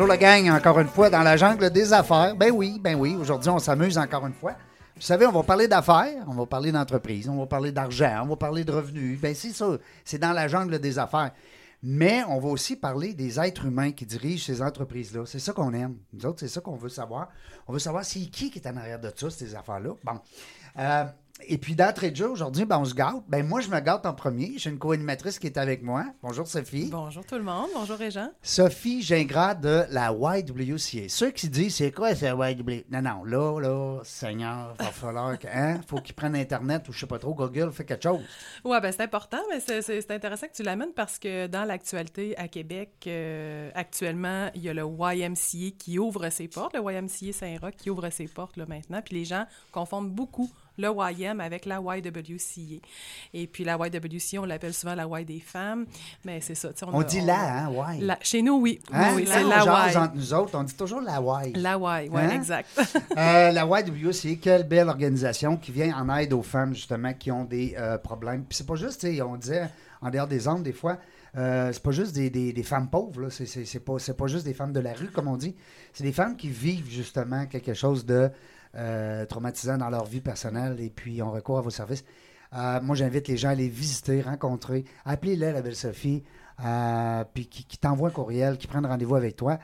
Bonjour la gang, encore une fois dans la jungle des affaires. Ben oui, ben oui, aujourd'hui on s'amuse encore une fois. Vous savez, on va parler d'affaires, on va parler d'entreprise, on va parler d'argent, on va parler de revenus. Ben c'est ça, c'est dans la jungle des affaires. Mais on va aussi parler des êtres humains qui dirigent ces entreprises-là. C'est ça qu'on aime. Nous autres, c'est ça qu'on veut savoir. On veut savoir c'est qui qui est en arrière de ça, ces affaires-là. Bon. Euh, et puis d'entrée de jeu, aujourd'hui, ben, on se gâte. Ben, moi, je me gâte en premier. J'ai une co-animatrice qui est avec moi. Bonjour, Sophie. Bonjour tout le monde. Bonjour, Régent. Sophie Gingras de la YWCA. Ceux qui disent, c'est quoi cette YWCA? Non, non, là, là, Seigneur, il va falloir que, hein, faut qu'ils prennent Internet ou je sais pas trop, Google fait quelque chose. Oui, ben c'est important, mais c'est intéressant que tu l'amènes parce que dans l'actualité à Québec, euh, actuellement, il y a le YMCA qui ouvre ses portes, le YMCA Saint-Roch qui ouvre ses portes là, maintenant, puis les gens confondent beaucoup le YM avec la YWCA. Et puis la YWCA, on l'appelle souvent la Y des femmes, mais c'est ça. On, on, dit la, hein, Y. La, chez nous, oui. Hein? oui, c'est la Y. entre nous autres, on dit toujours la Y. La Y, oui, hein? exact. euh, la YWCA, quelle belle organisation qui vient en aide aux femmes, justement, qui ont des euh, problèmes. Puis c'est pas juste, on disait, en dehors des ondes, des fois, euh, c'est pas juste des, des, des femmes pauvres, là. C'est, c'est, pas, c'est pas juste des femmes de la rue, comme on dit. C'est des femmes qui vivent justement quelque chose de euh, traumatisant dans leur vie personnelle et puis ont recours à vos services. Euh, moi, j'invite les gens à les visiter, rencontrer. Appelez-les, la belle Sophie, euh, puis qui, qui t'envoie un courriel, qui prennent rendez-vous avec toi.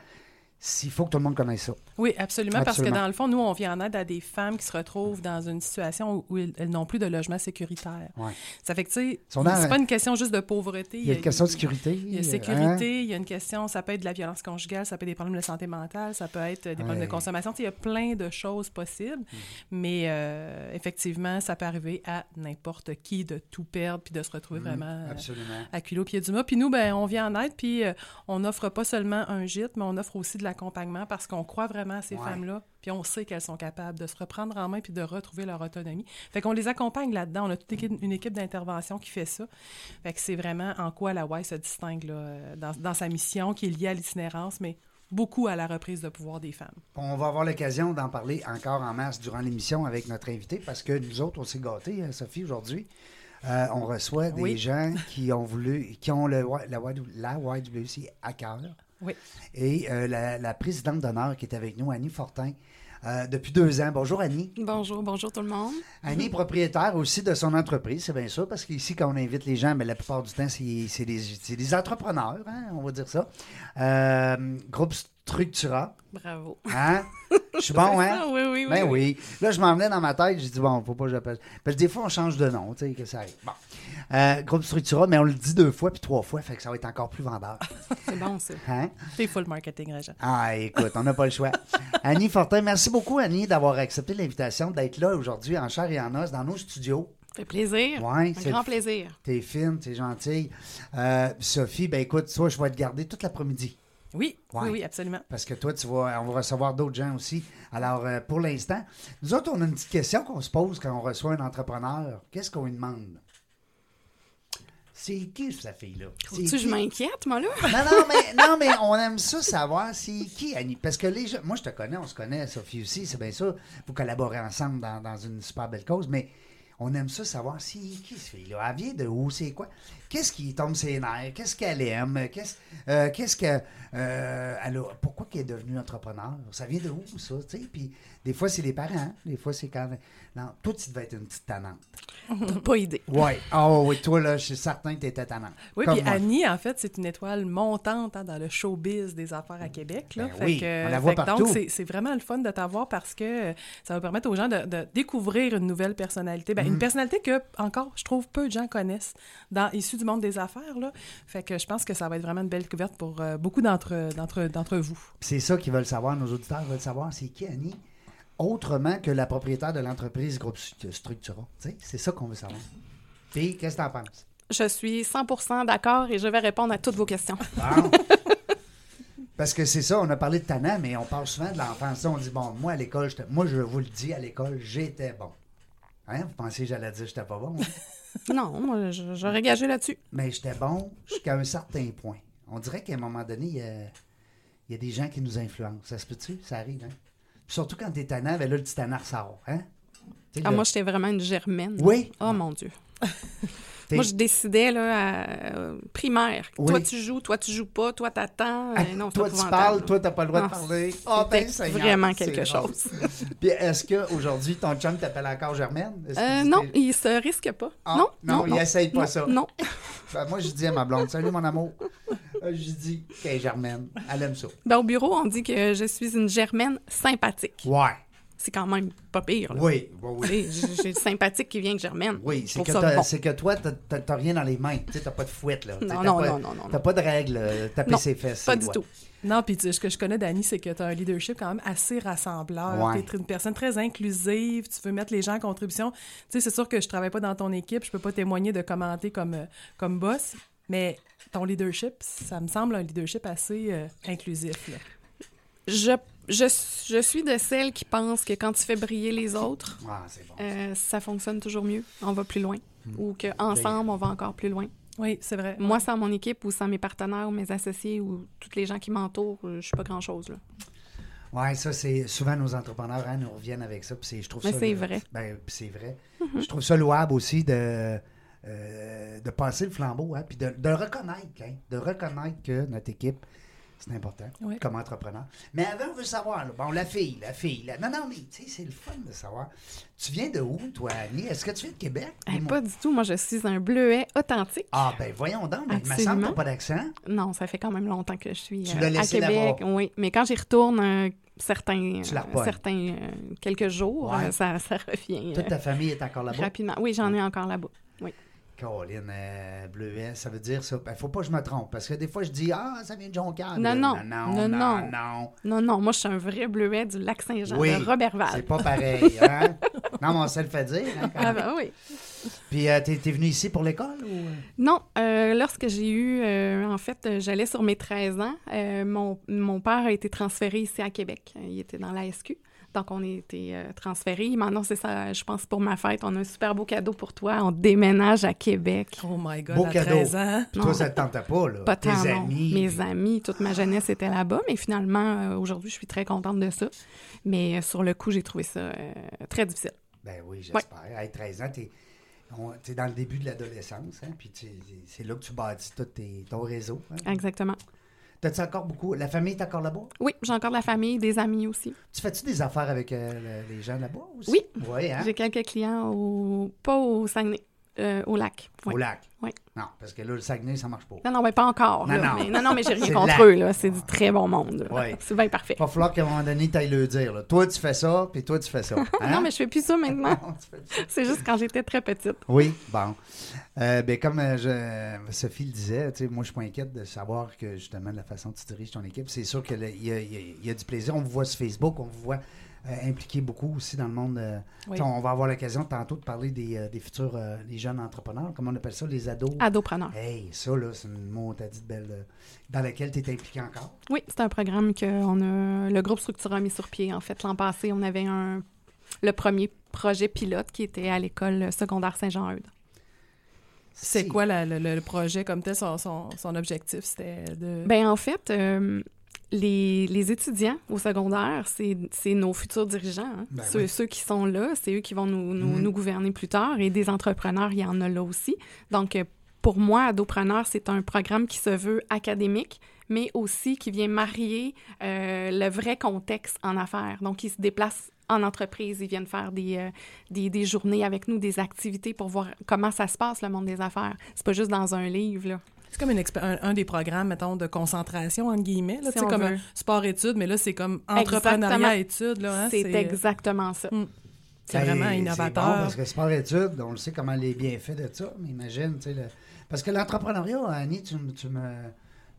Il faut que tout le monde connaisse ça. Oui, absolument, absolument, parce que dans le fond, nous, on vient en aide à des femmes qui se retrouvent dans une situation où, elles n'ont plus de logement sécuritaire. Ouais. Ça fait que, tu sais, c'est pas une question juste de pauvreté. Il y a une question de sécurité. Il y a sécurité, hein? il y a une question, ça peut être de la violence conjugale, ça peut être des problèmes de santé mentale, ça peut être des problèmes de consommation. Tu sais, il y a plein de choses possibles, mmh. mais euh, effectivement, ça peut arriver à n'importe qui de tout perdre puis de se retrouver mmh, vraiment absolument. à culot pied du mât. Puis nous, ben, on vient en aide, puis euh, on n'offre pas seulement un gîte, mais on offre aussi de l'accompagnement parce qu'on croit vraiment à ces Ouais. femmes-là, puis on sait qu'elles sont capables de se reprendre en main puis de retrouver leur autonomie. Fait qu'on les accompagne là-dedans. On a toute une équipe d'intervention qui fait ça. Fait que c'est vraiment en quoi la Y se distingue là, dans, dans sa mission qui est liée à l'itinérance, mais beaucoup à la reprise de pouvoir des femmes. On va avoir l'occasion d'en parler encore en masse durant l'émission avec notre invité parce que nous autres, on s'est gâtés, hein, Sophie, aujourd'hui. Euh, on reçoit des Oui. gens qui ont voulu, qui ont le, la, la YWC à cœur. Oui. Et euh, la, la présidente d'honneur qui est avec nous, Annie Fortin, euh, depuis deux ans. Bonjour Annie. Bonjour, bonjour tout le monde. Annie est propriétaire aussi de son entreprise, c'est bien ça, parce qu'ici, quand on invite les gens, mais la plupart du temps, c'est c'est des, c'est des entrepreneurs, hein, on va dire ça. Euh, groupe Structura. Bravo. Hein? Je suis bon, hein? oui, oui, oui. Ben oui. Là, je m'en venais dans ma tête, j'ai dit, bon, faut pas que j'appelle. Parce que des fois, on change de nom, tu sais, que ça arrive. Bon. Euh, groupe Structura, mais on le dit deux fois puis trois fois, fait que ça va être encore plus vendeur. C'est bon, ça. Hein? C'est full marketing, Régent. Ah, écoute, on n'a pas le choix. Annie Fortin, merci beaucoup, Annie, d'avoir accepté l'invitation, d'être là aujourd'hui en chair et en os dans nos studios. Ça fait plaisir. Ouais, Un grand plaisir. T'es fine, t'es gentille. Euh, Sophie, ben écoute, toi, je vais te garder toute l'après-midi. Oui, Ouais. oui, oui, absolument. Parce que toi, tu vas, on va recevoir d'autres gens aussi. Alors, euh, pour l'instant, nous autres, on a une petite question qu'on se pose quand on reçoit un entrepreneur. Qu'est-ce qu'on lui demande? C'est qui cette fille-là? Que je qui? m'inquiète, moi, là? Non, non, mais, non, mais on aime ça savoir c'est qui, Annie. Parce que les gens, moi, je te connais, on se connaît, Sophie aussi, c'est bien ça. Vous collaborez ensemble dans, dans une super belle cause, mais on aime ça savoir c'est qui cette fille-là. Elle vient de où, c'est quoi? Qu'est-ce qui tombe ses nerfs? Qu'est-ce qu'elle aime? Qu'est-ce euh, qu'est-ce que. euh, elle a- pourquoi qu'elle est devenue entrepreneur? Ça vient de où, ça? tu sais? Puis des fois, c'est les parents. Des fois, c'est quand. Non, toi, tu devais être une petite tannante. T'as pas idée. Oui. Oh, oui, toi, là, je suis certain que tu étais tannante. Oui, puis. Annie, en fait, c'est une étoile montante hein, dans le showbiz des affaires à Québec. Là. Ben oui, que, on la voit fait partout. Donc, c'est- vraiment le fun de t'avoir parce que ça va permettre aux gens de, de découvrir une nouvelle personnalité. Ben, Mm. Une personnalité que, encore, je trouve, peu de gens connaissent, dans, du monde des affaires. Là. Fait que je pense que ça va être vraiment une belle découverte pour euh, beaucoup d'entre d'entre- d'entre vous. C'est ça qu'ils veulent savoir, nos auditeurs veulent savoir, c'est qui Annie, autrement que la propriétaire de l'entreprise Groupe Stru- Structura. Tu C'est ça qu'on veut savoir. Puis, qu'est-ce que t'en penses? Je suis 100% d'accord et je vais répondre à toutes vos questions. Bon. Parce que c'est ça, on a parlé de Tana, mais on parle souvent de l'enfance. On dit, bon, moi, à l'école, moi, je vous le dis, à l'école, j'étais bon. Hein? Vous pensez que j'allais dire que j'étais pas bon? hein? Non, moi, je- j'aurais gagé là-dessus. mais j'étais bon jusqu'à un certain point. On dirait qu'à un moment donné, il y a, il y a des gens qui nous influencent. Ça se peut-tu? Ça arrive, hein? Puis surtout quand t'es tannant, ben là, le petit tannard sort, hein? Ah, là- moi, j'étais vraiment une germaine. Oui. Oh mon Dieu. Moi, je décidais, là, à euh, primaire. Oui. Toi, tu joues, toi, tu joues pas, toi, t'attends. Ah, Euh, non, c'est toi, tu parles, toi, t'as pas le droit de Ah, parler. Ah, c'était ben, Seigneur, vraiment quelque chose. Puis est-ce qu'aujourd'hui, ton chum t'appelle encore Germaine? Euh, non, il se risque pas. Ah, non, non, non, il essaye pas non, ça. Non, Ben, moi, je dis à ma blonde, salut mon amour. Je dis qu'elle est Germaine. Elle aime ça. Ben, au bureau, on dit que je suis une germaine sympathique. Ouais. C'est quand même pas pire. Là. Oui, oui, oui. J'ai le sympathique qui vient que germaine. Oui, Je c'est que, bon. c'est que toi, t'as- rien dans les mains. T'as pas de fouette, là. Non, t'as non, pas, non, non, non, T'as pas de règles, euh, taper ses fesses. Pas du tout. Non, puis ce que je connais d'Annie, c'est que tu as un leadership quand même assez rassembleur. Ouais. Tu es une personne très inclusive, tu veux mettre les gens en contribution. Tu sais, c'est sûr que je travaille pas dans ton équipe, je peux pas témoigner de commenter comme, euh, comme boss, mais ton leadership, ça me semble un leadership assez euh, inclusif. là. Je, je, je suis de celles qui pensent que quand tu fais briller les autres, Ah, bon. euh, ça fonctionne toujours mieux. On va plus loin. Hmm. Ou qu'ensemble, on va encore plus loin. Oui, c'est vrai. Moi, sans mon équipe ou sans mes partenaires ou mes associés ou tous les gens qui m'entourent, euh, je suis pas grand-chose. là. Ouais, ça, c'est souvent nos entrepreneurs hein, nous reviennent avec ça. Puis c'est- je trouve Mais ça. c'est vrai. Ben, c'est vrai. Je trouve ça louable aussi de, euh, de passer le flambeau, hein, puis de, de reconnaître, hein, de reconnaître que notre équipe, c'est important Oui. comme entrepreneur. Mais avant, on veut savoir, là, bon, la fille, la fille, la- non, non, mais tu sais, c'est le fun de savoir. Tu viens de où, toi, Annie? Est-ce que tu viens de Québec? Eh, pas du tout. Moi, je suis un bleuet authentique. Ah, ben voyons donc, mais il me semble que pas d'accent. Non, ça fait quand même longtemps que je suis Tu euh, à Québec. Oui, mais quand j'y retourne euh, certains, euh, certains euh, quelques jours, Ouais. euh, ça, ça revient Toute ta famille est encore là-bas? rapidement. Oui, j'en ai encore là-bas. Oui. Caroline, euh, bleuet, ça veut dire ça. Ben, faut pas que je me trompe, parce que des fois, je dis, ah, ça vient de Jonquière. Non, non, non. non, Non, non, non. non. Moi, je suis un vrai bleuet du lac Saint-Jean, Oui, de Robertval. C'est pas pareil, hein? non, mais on se le fait dire, hein, quand Ah ben oui. Puis, euh, t'es, t'es venu ici pour l'école ou... Non, euh, lorsque j'ai eu, euh, en fait, euh, j'allais sur mes 13 ans, mon, mon père a été transféré ici à Québec. Il était dans la SQ. Donc, on a été euh, transférés. Il m'a annoncé ça, je pense, pour ma fête. On a un super beau cadeau pour toi. On déménage à Québec. Oh my God, Beau à cadeau. 13 ans. Puis Non. toi, ça te tentait pas, là? Pas Tes tant, non. amis. Mes amis, toute ma jeunesse était là-bas. Mais finalement, euh, aujourd'hui, je suis très contente de ça. Mais euh, sur le coup, j'ai trouvé ça euh, très difficile. Ben oui, j'espère. À 13 ans, t'es, on- t'es dans le début de l'adolescence, hein? Puis tu- c'est là que tu bâtis tout tes- ton réseau. hein? Exactement. T'as-tu encore beaucoup... La famille est encore là-bas? Oui, j'ai encore de la famille, des amis aussi. Tu fais-tu des affaires avec euh, le- les gens là-bas aussi? Oui. Oui, hein? J'ai quelques clients au... pas au Saguenay, euh, au lac. Oui. Au lac? Oui. Non, parce que là, le Saguenay, ça marche pas. Non, non, mais pas encore. Non, là. non. Mais, non, non, mais j'ai rien contre eux. là. C'est du très bon monde. Ouais. C'est bien parfait. Il va falloir qu'à un moment donné, tu ailles le dire. là. Toi, tu fais ça, puis toi, tu fais ça. Hein? Non, mais je fais plus ça maintenant. C'est juste quand j'étais très petite. Oui, bon. Euh, ben, comme euh, je- Sophie le disait, moi, je suis pas inquiète de savoir que, justement, de la façon que tu diriges ton équipe, c'est sûr qu'il y a du plaisir. On vous voit sur Facebook, on vous voit euh, impliqué beaucoup aussi dans le monde. euh, Oui. On va avoir l'occasion tantôt de parler des, euh, des futurs, euh, les jeunes entrepreneurs, comment on appelle ça, les ados. Adopreneur. Hey, ça, là, c'est une mot, t'as dit de belle. dans laquelle tu es impliqué encore. Oui, c'est un programme que on a, le groupe Structura a mis sur pied. En fait, l'an passé, on avait un, le premier projet pilote qui était à l'école secondaire Saint-Jean-Eudes. C'est Si. quoi la- le, le projet comme tel, son, son, son objectif? C'était de... Ben en fait, euh, les, les étudiants au secondaire, c'est nos futurs dirigeants. hein. Ben ceux, oui. ceux qui sont là, c'est eux qui vont nous, nous, Mhm. nous gouverner plus tard. Et des entrepreneurs, il y en a là aussi. Donc, euh, pour moi, Adopreneur, c'est un programme qui se veut académique, mais aussi qui vient marier euh, le vrai contexte en affaires. Donc, ils se déplacent en entreprise, ils viennent faire des, euh, des, des journées avec nous, des activités pour voir comment ça se passe, le monde des affaires. C'est pas juste dans un livre, là. C'est comme une un, un des programmes, mettons, de concentration, entre guillemets. Si on comme veut. un sport-études, mais là, c'est comme entrepreneuriat-études. là, hein, c'est C'est exactement ça. c'est Ben, vraiment C'est innovateur. bon parce que sport-études, on le sait comment les bienfaits de ça, mais imagine, tu sais, le- parce que l'entrepreneuriat, Annie, tu, me- tu me,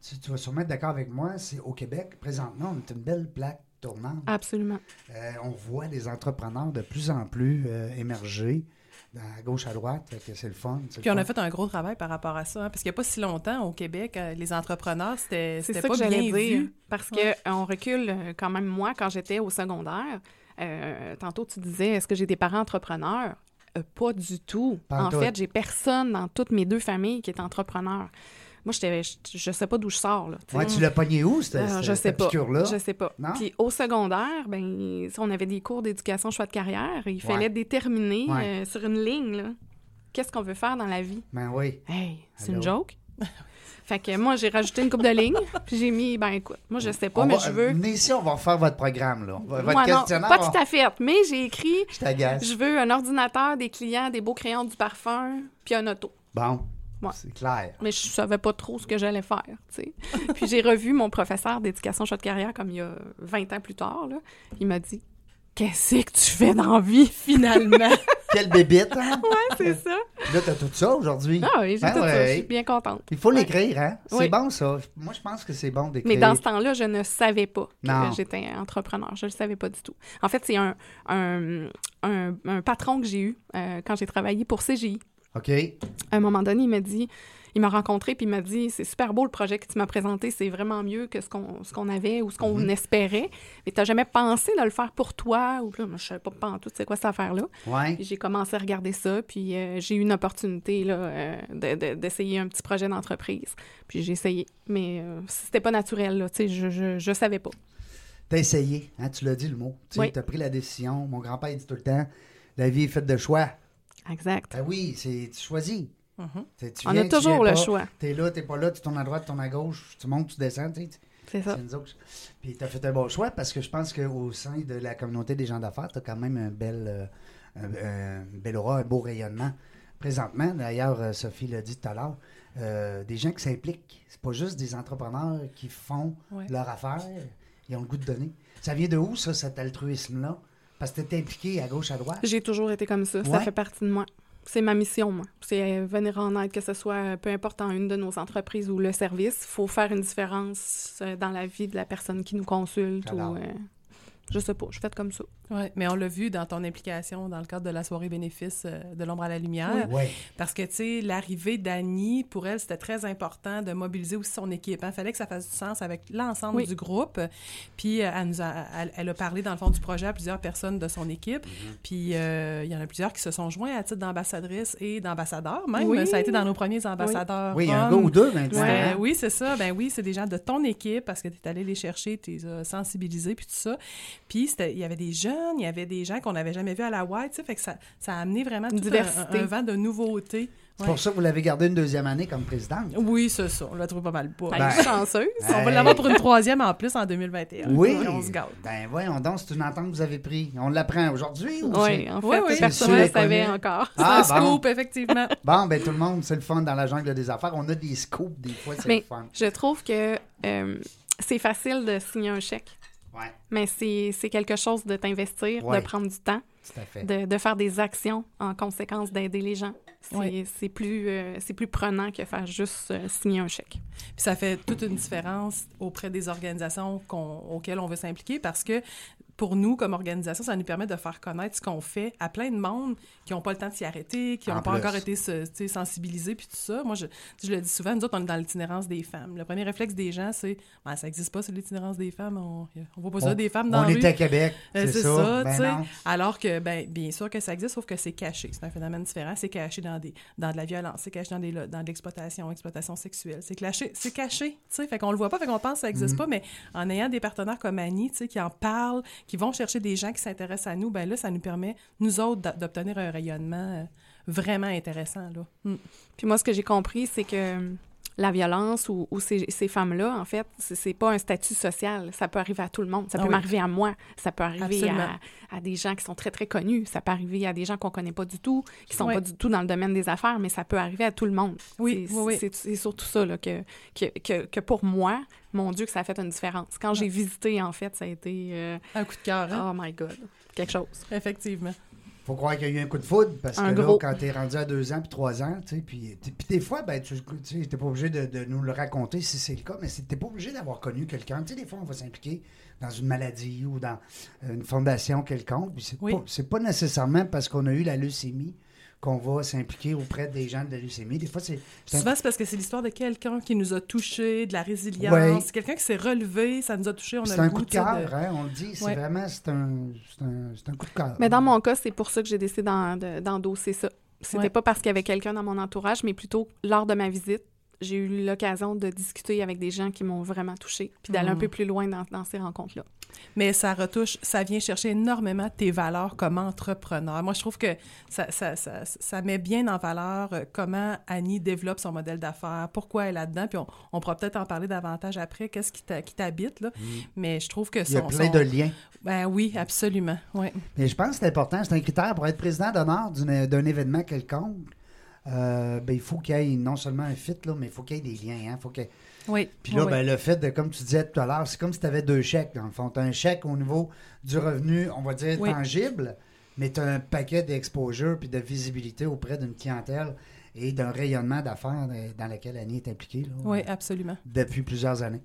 tu, tu vas sûrement être d'accord avec moi, c'est au Québec, présentement, on est une belle plaque tournante. Absolument. Euh, on voit des entrepreneurs de plus en plus euh, émerger, à gauche, à droite, c'est le fun. le Puis on a fait un gros travail par rapport à ça, hein, parce qu'il n'y a pas si longtemps au Québec, euh, les entrepreneurs, c'était C'est c'était ça pas que j'allais bien dire. vu. Parce Ouais. que on recule euh, quand même, moi, quand j'étais au secondaire, euh, tantôt tu disais, est-ce que j'ai des parents entrepreneurs? Euh, pas du tout. Pas en en tout. fait, j'ai personne dans toutes mes deux familles qui est entrepreneur. Moi, je, je sais pas d'où je sors. Là. Ouais, tu l'as pogné où, cette, Euh, cette- je sais cette pas. Je sais pas. Non? Puis au secondaire, ben, si on avait des cours d'éducation choix de carrière. Il Ouais. fallait déterminer Ouais. euh, sur une ligne qu'est-ce qu'on veut faire dans la vie. Ben oui. Hey, c'est une joke. fait que moi, j'ai rajouté une coupe de lignes, puis j'ai mis, ben écoute, moi, je sais pas, On mais va- je veux. Venez ici, on va refaire votre programme, là. Votre Moi, non, questionnaire. pas tout à fait, mais j'ai écrit, Je t'agace. je veux un ordinateur, des clients, des beaux crayons, du parfum, puis un auto. Bon. Ouais. C'est clair. Mais je savais pas trop ce que j'allais faire, tu sais. Puis j'ai revu mon professeur d'éducation choix de carrière comme il y a 20 ans plus tard, là. Il m'a dit Qu'est-ce que tu fais dans la vie? Finalement? Quelle bébite, hein? Ouais, c'est ça. Là, t'as tout ça aujourd'hui. Ah oui, j'ai Ben tout ça. Je suis bien contente. Il faut l'écrire, hein? C'est Oui. bon, ça. Moi, je pense que c'est bon d'écrire. Mais dans ce temps-là, je ne savais pas que Non. j'étais entrepreneur. Je ne le savais pas du tout. En fait, c'est un, un, un- un patron que j'ai eu euh, quand j'ai travaillé pour CGI. OK? À un moment donné, il m'a dit, il m'a rencontré puis il m'a dit, c'est super beau le projet que tu m'as présenté, c'est vraiment mieux que ce qu'on ce qu'on avait ou ce qu'on Mhm. espérait. Mais tu n'as jamais pensé de le faire pour toi? Ou là, je savais pas pas en tout c'est quoi cette affaire-là. Ouais. Puis J'ai commencé à regarder ça, puis euh, j'ai eu une opportunité là, euh, de- de- d'essayer un petit projet d'entreprise. Puis j'ai essayé, mais euh, c'était pas naturel, là, tu sais, je, je, je savais pas. T'as essayé, hein? Tu l'as dit, le mot. Tu Oui. as pris la décision. Mon grand-père, dit tout le temps la vie est faite de choix. Exact. Ben oui, c'est tu choisis. Mhm. Tu On a tu toujours le pas. choix. T'es là, t'es pas là, tu tournes à droite, tu tournes à gauche, tu montes, tu descends, tu sais. C'est ça. Puis tu as fait un bon choix parce que je pense qu'au sein de la communauté des gens d'affaires, tu as quand même un bel, euh, un, un bel aura, un beau rayonnement. Présentement, d'ailleurs, euh, Sophie l'a dit tout à l'heure, euh, des gens qui s'impliquent. C'est pas juste des entrepreneurs qui font Ouais. leur affaire, ils ont le goût de donner. Ça vient de où, ça, cet altruisme-là? Parce que tu es impliqué à gauche, à droite? J'ai toujours été comme ça. Ouais. Ça fait partie de moi. C'est ma mission, moi. C'est euh, venir en aide, que ce soit euh, peu importe en une de nos entreprises ou le service. Il faut faire une différence euh, dans la vie de la personne qui nous consulte. Ou, euh, je sais pas, je faite comme ça. Oui, mais on l'a vu dans ton implication dans le cadre de la soirée bénéfice euh, de l'ombre à la lumière. Oui. Parce que, tu sais, l'arrivée d'Annie, pour elle, c'était très important de mobiliser aussi son équipe. Il fallait que ça fasse du sens avec l'ensemble Oui. du groupe. Puis, euh, elle, nous a, elle, elle a parlé, dans le fond, du projet à plusieurs personnes de son équipe. Mm-hmm. Puis, euh, il y en a plusieurs qui se sont joints à titre d'ambassadrice et d'ambassadeur. Même, Oui. ça a été dans nos premiers ambassadeurs. Oui, il y a un gars ou deux maintenant. Ouais, hein? oui, c'est ça. Ben oui, c'est des gens de ton équipe parce que tu es allé les chercher, tu les as sensibilisés, puis tout ça. Puis il y avait des jeunes, il y avait des gens qu'on n'avait jamais vus à la White, tu sais, fait que ça, ça a amené vraiment tout un- Diversité. Un, un vent de nouveauté. C'est Ouais. pour ça que vous l'avez gardé une deuxième année comme présidente. Oui, c'est ça. On l'a trouvé pas mal beau. Ben, je suis chanceuse. on va l'avoir pour une troisième en plus en 2021. Oui. On se gâte. Ben voyons donc, c'est une entente que vous avez prise. On l'apprend aujourd'hui ou Oui, c'est- en fait, Oui, oui. personne ne le savait encore. Ah, c'est un bon. scoop, effectivement. Bon, ben tout le monde, c'est le fun dans la jungle des affaires. On a des scoops, des fois, c'est Mais le fun. je trouve que euh, c'est facile de signer un chèque, Ouais, mais c'est c'est quelque chose de t'investir, Ouais. de prendre du temps, tout à fait. de, de faire des actions en conséquence d'aider les gens. C'est c'est plus, euh, c'est plus prenant que faire juste euh, signer un chèque. Puis ça fait toute une différence auprès des organisations auxquelles on veut s'impliquer parce que pour nous, comme organisation, ça nous permet de faire connaître ce qu'on fait à plein de monde qui n'ont pas le temps de s'y arrêter, qui En n'ont pas plus. encore été sensibilisés, puis tout ça. Moi, je, je le dis souvent, nous autres, on est dans l'itinérance des femmes. Le premier réflexe des gens, c'est ben, ça n'existe pas, c'est l'itinérance des femmes. On ne voit pas ça, On- des femmes dans On la rue. est à Québec, Euh, c'est ça. ça, Ben. Alors que, ben, bien sûr que ça existe, sauf que c'est caché. C'est un phénomène différent. C'est caché dans, des, dans de la violence, c'est caché dans, des, dans de l'exploitation, exploitation sexuelle. C'est caché, c'est caché, tu sais. Fait qu'on le voit pas, fait qu'on pense que ça existe Mhm. pas, mais en ayant des partenaires comme Annie, tu sais, qui en parlent, qui vont chercher des gens qui s'intéressent à nous, ben là, ça nous permet, nous autres, d'obtenir un rayonnement euh, vraiment intéressant, là. Mm. Puis moi, ce que j'ai compris, c'est que la violence ou, ou ces, ces femmes-là, en fait, c'est pas un statut social. Ça peut arriver à tout le monde. Ça Ah peut oui. m'arriver à moi. Ça peut arriver à, à des gens qui sont très, très connus. Ça peut arriver à des gens qu'on connaît pas du tout, qui sont pas du tout dans le domaine des affaires, mais ça peut arriver à tout le monde. Oui, C'est- oui, oui. C'est c'est surtout ça, là, que, que, que, que pour moi, mon Dieu, que ça a fait une différence. Quand j'ai visité, en fait, ça a été... euh, Un coup de cœur, hein? oh my God, quelque chose. Effectivement. Faut croire qu'il y a eu un coup de foudre parce Un que gros. là, quand t'es rendu à deux ans puis trois ans, tu sais, puis, des fois, ben, tu t'es pas obligé de, de nous le raconter si c'est le cas, mais t'es pas obligé d'avoir connu quelqu'un. Tu sais, des fois, on va s'impliquer dans une maladie ou dans euh, une fondation quelconque. puis c'est Oui. pas, c'est pas nécessairement parce qu'on a eu la leucémie qu'on va s'impliquer auprès des gens de la leucémie. Des fois, c'est Souvent, c'est parce que c'est l'histoire de quelqu'un qui nous a touchés, de la résilience. Ouais. C'est quelqu'un qui s'est relevé, ça nous a touchés, on a le un goût, coup de cœur, hein, on le dit. C'est Ouais. vraiment, c'est un, c'est un, c'est un coup de cœur. Mais dans mon cas, c'est pour ça que j'ai décidé d'en- de- d'endosser ça. C'était Ouais. pas parce qu'il y avait quelqu'un dans mon entourage, mais plutôt lors de ma visite, j'ai eu l'occasion de discuter avec des gens qui m'ont vraiment touchée, puis d'aller un Mhm. peu plus loin dans, dans ces rencontres-là. Mais ça retouche, ça vient chercher énormément tes valeurs comme entrepreneur. Moi, je trouve que ça, ça, ça, ça met bien en valeur euh, comment Annie développe son modèle d'affaires, pourquoi elle est là-dedans, puis on, on pourra peut-être en parler davantage après, qu'est-ce qui t'habite, là. Mais je trouve que Il y a son... plein son- de liens. Ben oui, absolument, oui. Mais je pense que c'est important, c'est un critère pour être président d'honneur d'un événement quelconque. Euh, ben, il faut qu'il y ait non seulement un fit, là, mais il faut qu'il y ait des liens. Hein, faut qu'il Oui. Puis là, oui, ben, le fait de, comme tu disais tout à l'heure, c'est comme si tu avais deux chèques, dans le fond. Tu as un chèque au niveau du revenu, on va dire, Oui. tangible, mais tu as un paquet d'exposure puis de visibilité auprès d'une clientèle et d'un rayonnement d'affaires dans lequel Annie est impliquée là, oui, absolument. depuis plusieurs années.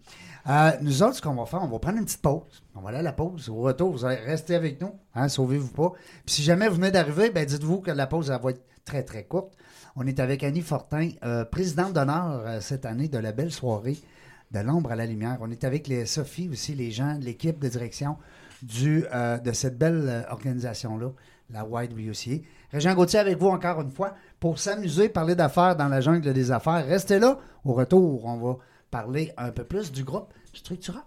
Euh, nous autres, ce qu'on va faire, on va prendre une petite pause. On va aller à la pause. Au retour, vous allez rester avec nous. Hein, Sauvez-vous pas. Puis si jamais vous venez d'arriver, ben dites-vous que la pause elle va être très, très courte. On est avec Annie Fortin, euh, présidente d'honneur euh, cette année de la belle soirée de l'ombre à la lumière. On est avec les Sophie aussi, les gens, l'équipe de direction euh, de cette belle organisation-là, la White WCA. Régent Gauthier avec vous encore une fois pour s'amuser, parler d'affaires dans la jungle des affaires. Restez là. Au retour, on va parler un peu plus du groupe Structura.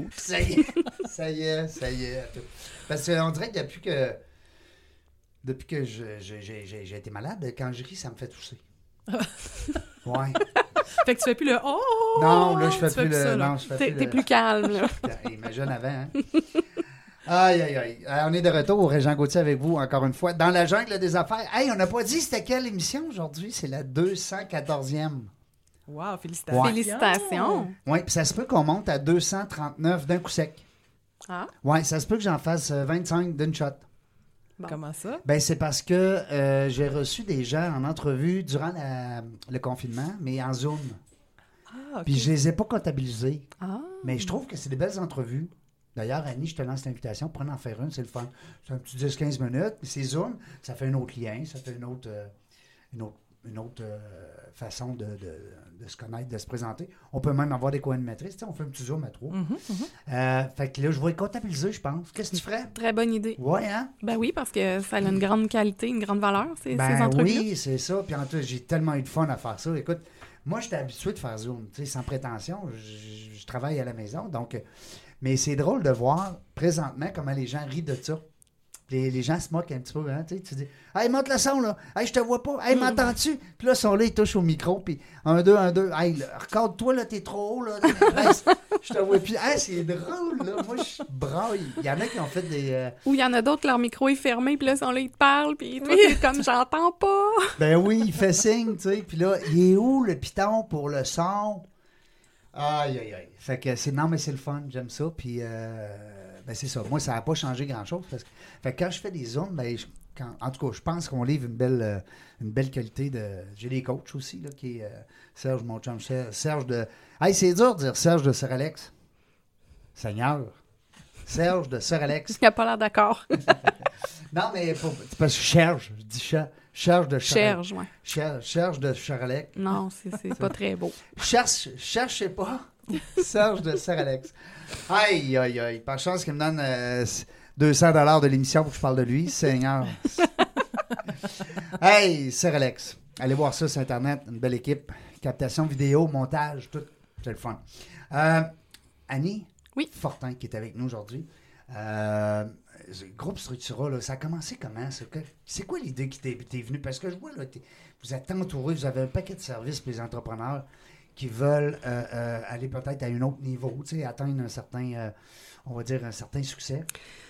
Cute. Ça y est, ça y est, ça y est. Parce qu'on dirait que depuis que depuis que je- je- j'ai été malade, quand je ris, ça me fait tousser. Ouais. Fait que tu fais plus le « Oh! » Non, là, je fais plus le. ça, non, je fais T'es plus t'es le- plus calme, là. Imagine avant, hein? Aïe, aïe, aïe. Euh, on est de retour au Régent Gauthier avec vous, encore une fois, dans la jungle des affaires. Hey, on n'a pas dit c'était quelle émission aujourd'hui? C'est la 214e. Wow, félicitations. Ouais. Félicitations. Oui, puis ça se peut qu'on monte à 239 d'un coup sec. Ah, Oui, ça se peut que j'en fasse euh, 25 d'une shot. Bon. Comment ça? Ben, c'est parce que euh, j'ai reçu des gens en entrevue durant la- le confinement, mais en Zoom. Ah. Puis je les ai pas comptabilisés. ah. Mais je trouve que c'est des belles entrevues. D'ailleurs, Annie, je te lance l'invitation pour en faire une, c'est le fun. C'est un petit 10-15 minutes, puis c'est Zoom, ça fait un autre lien, ça fait une autre, euh, une autre, une autre euh, façon de, de- de se connaître, de se présenter. On peut même avoir des co-animatrices, on fait un petit Zoom à trois. Mhm, mhm. Euh, fait que là, je vais comptabiliser, je pense. Qu'est-ce que tu ferais? Très bonne idée. Ouais, hein? Ben oui, parce que ça a une grande qualité, une grande valeur, ces, ces Ben entrevues oui, c'est ça. Puis en tout, j'ai tellement eu de fun à faire ça. Écoute, moi, j'étais habitué de faire Zoom, tu sais, sans prétention. Je, je travaille à la maison, donc... euh, Mais c'est drôle de voir présentement comment les gens rient de ça. Les, les gens se moquent un petit peu, hein, tu sais, tu dis « Hey, monte le son, là! Hey, je te vois pas! Hey, m'entends-tu? » Puis là, ils sont là, ils touchent au micro, puis « Un, deux, un, deux. Hey, regarde-toi, là, t'es trop haut, là! Hey, je te vois plus. Hey, c'est drôle, là! Moi, je braille. Il y en a qui ont fait des... euh, Ou il y en a d'autres, leur micro est fermé, puis là, ils sont là, ils te parlent, puis toi, t'es comme, j'entends pas. Ben oui, il fait signe, tu sais. Puis là, il est où le piton pour le son? Aïe, aïe, aïe. Fait que c'est, non, mais c'est le fun, j'aime ça. Puis, euh, ben c'est ça. Moi, ça n'a pas changé grand-chose. Parce que, fait quand je fais des zooms, ben, je- quand- en tout cas, je pense qu'on livre une belle, euh, une belle qualité de. J'ai des coachs aussi, là, qui est euh, Serge, mon chum, Serge de. Hey, c'est dur de dire Serge de Sir Alex. Seigneur. Serge de Sir Alex. Il a pas l'air d'accord. Non, mais pour, parce que je cherche. Je dis cher- Cherche de. Cherche, ouais. Cher- Cherche de Alex. Non, c'est c'est pas très beau. Cherche, cherchez pas. Serge de Sir Alex. Aïe, aïe, aïe. Par chance qu'il me donne euh, 200 dollars de l'émission pour que je parle de lui. Seigneur. hey, Sir Alex. Allez voir ça sur Internet. Une belle équipe. Captation vidéo, montage, tout. C'est le fun. Euh, Annie Oui. Fortin, qui est avec nous aujourd'hui. Euh, groupe Structura, là, ça a commencé comment? C'est quoi l'idée qui t'est venue? Parce que je vois, là, vous êtes entouré, vous avez un paquet de services pour les entrepreneurs qui veulent euh, euh, aller peut-être à un autre niveau, tu sais, atteindre un certain, euh, on va dire, un certain succès.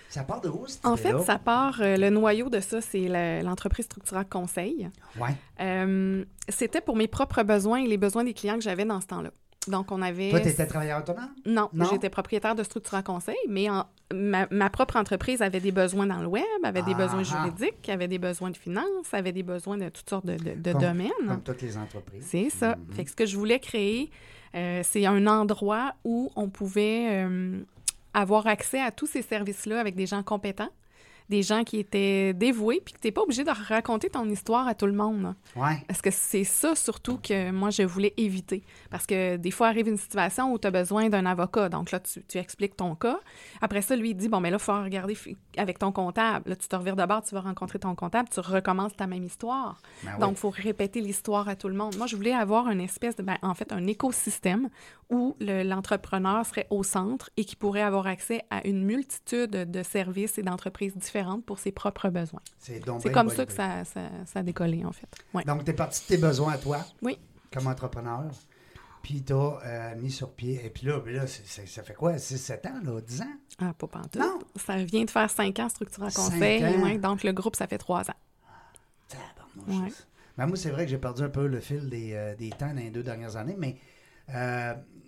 Ça part de où, cette En fait, ça part, le noyau de ça, c'est le- l'entreprise Structura Conseil. Ouais. Euh, C'était pour mes propres besoins et les besoins des clients que j'avais dans ce temps-là. Donc, on avait... Toi, tu étais travailleur autonome? Non, Non? j'étais propriétaire de Structura Conseil, mais en- ma, ma propre entreprise avait des besoins dans le web, avait des besoins ah. juridiques, avait des besoins de finances, avait des besoins de toutes sortes de, de- de Comme- domaines. Comme toutes les entreprises. C'est ça. Mhm. Fait que ce que je voulais créer, euh, c'est un endroit où on pouvait euh, avoir accès à tous ces services-là avec des gens compétents, des gens qui étaient dévoués, puis que tu n'es pas obligé de raconter ton histoire à tout le monde. Ouais. Parce que c'est ça surtout que moi, je voulais éviter. Parce que des fois, arrive une situation où tu as besoin d'un avocat. Donc là, tu, tu expliques ton cas. Après ça, lui, il dit, bon, mais là, il faut regarder avec ton comptable. Là, tu te revires de bord, tu vas rencontrer ton comptable, tu recommences ta même histoire. Ben oui. Donc, il faut répéter l'histoire à tout le monde. Moi, je voulais avoir une espèce de, ben, en fait, un écosystème où le- l'entrepreneur serait au centre et qui pourrait avoir accès à une multitude de services et d'entreprises différentes pour ses propres besoins. c'est donc C'est bien comme ça que ça, ça, ça a décollé, en fait. Ouais. Donc, tu es parti de tes besoins à toi. Oui. Comme entrepreneur. Puis, tu as mis sur pied. Et puis là, là ça fait quoi? 6-7 ans, là? 10 ans? Ah, pas pantoute. Non. Ça vient de faire cinq ans, Structure à conseil. ans. ouais, donc, le groupe, ça fait trois ans. Tabarnouche. Ouais. Ben, moi, c'est vrai que j'ai perdu un peu le fil des, euh, des temps dans les deux dernières années, mais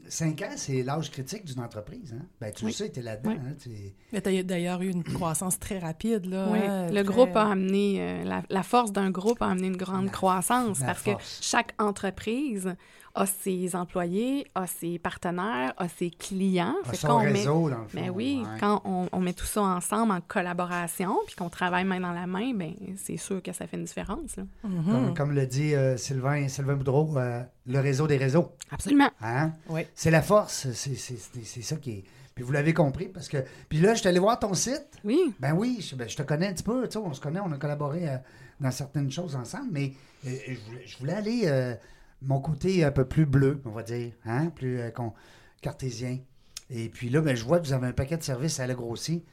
5 ans, c'est l'âge critique d'une entreprise. Hein? Ben, tu le sais, tu es là-dedans. Oui. hein, tu- Mais tu as d'ailleurs eu une croissance très rapide. Là, Oui, hein, le très- groupe a amené, euh, la, la force d'un groupe a amené une grande La- croissance la parce force. que chaque entreprise a ses employés, a ses partenaires, a ses clients. Ah, Fait son met- réseau, dans le fond. Ben oui, ouais. quand on, on met tout ça ensemble en collaboration, puis qu'on travaille main dans la main, ben c'est sûr que ça fait une différence. là. Mhm. Comme, comme le dit euh, Sylvain, Sylvain Boudreau, euh, le réseau des réseaux. Absolument. Hein? Oui. C'est la force. C'est c'est- c'est- c'est ça qui est. Puis vous l'avez compris parce que. Puis là, je suis allé voir ton site. Oui. Ben oui, je, ben, je te connais un petit peu, tu sais, on se connaît, on a collaboré euh, dans certaines choses ensemble, mais euh, je, voulais, je voulais aller euh, mon côté un peu plus bleu, on va dire, hein, plus euh, cartésien. Et puis là, ben, je vois que vous avez un paquet de services à la grossi.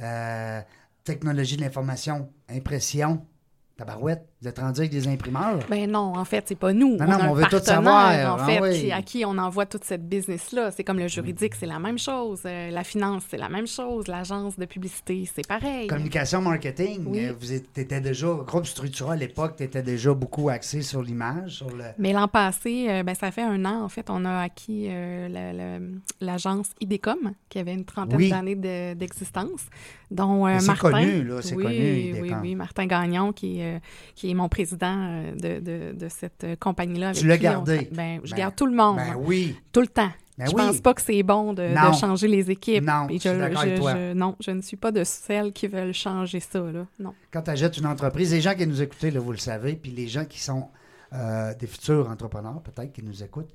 Euh, technologie de l'information, impression, tabarouette, vous êtes rendu avec des imprimeurs? Ben non, en fait, c'est pas nous. Non, on non, a un on veut tout savoir. en Ah fait, oui. qui- à qui on envoie toute cette business-là. C'est comme le juridique, c'est la même chose. Euh, la finance, c'est la même chose. L'agence de publicité, c'est pareil. Communication marketing, Oui. euh, vous étiez déjà, groupe Structura à l'époque, tu étais déjà beaucoup axé sur l'image, sur le. Mais l'an passé, euh, ben, ça fait un an, en fait, on a acquis euh, la- la- l'agence IDECOM, qui avait une trentaine Oui. d'années de- d'existence, dont euh, Martin... connu, là, oui, connu, Oui, oui, Martin Gagnon, qui, est, euh, qui est mon président euh, de, de- de cette compagnie-là. Tu l'as on gardé. Ben, je Ben, garde tout le monde, Ben oui. tout le temps. Ben je oui. pense pas que c'est bon de, changer les équipes. Non, je avec toi. non, je ne suis pas de celles qui veulent changer ça. Là. Non. Quand tu achètes une entreprise, les gens qui nous écoutent, là, vous le savez, puis les gens qui sont euh, des futurs entrepreneurs, peut-être, qui nous écoutent,